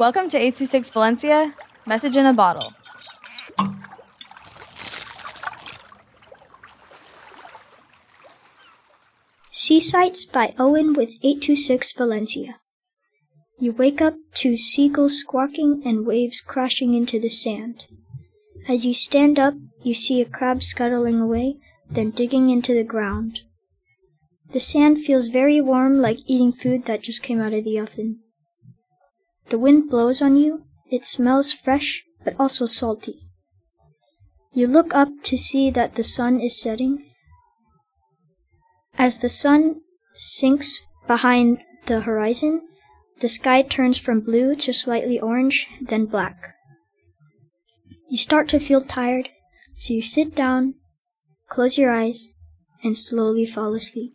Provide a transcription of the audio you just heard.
Welcome to 826 Valencia, message in a bottle. Sea Sights by Owen with 826 Valencia. You wake up to seagulls squawking and waves crashing into the sand. As you stand up, you see a crab scuttling away, then digging into the ground. The sand feels very warm like eating food that just came out of the oven. The wind blows on you. It smells fresh, but also salty. You look up to see that the sun is setting. As the sun sinks behind the horizon, the sky turns from blue to slightly orange, then black. You start to feel tired, so you sit down, close your eyes, and slowly fall asleep.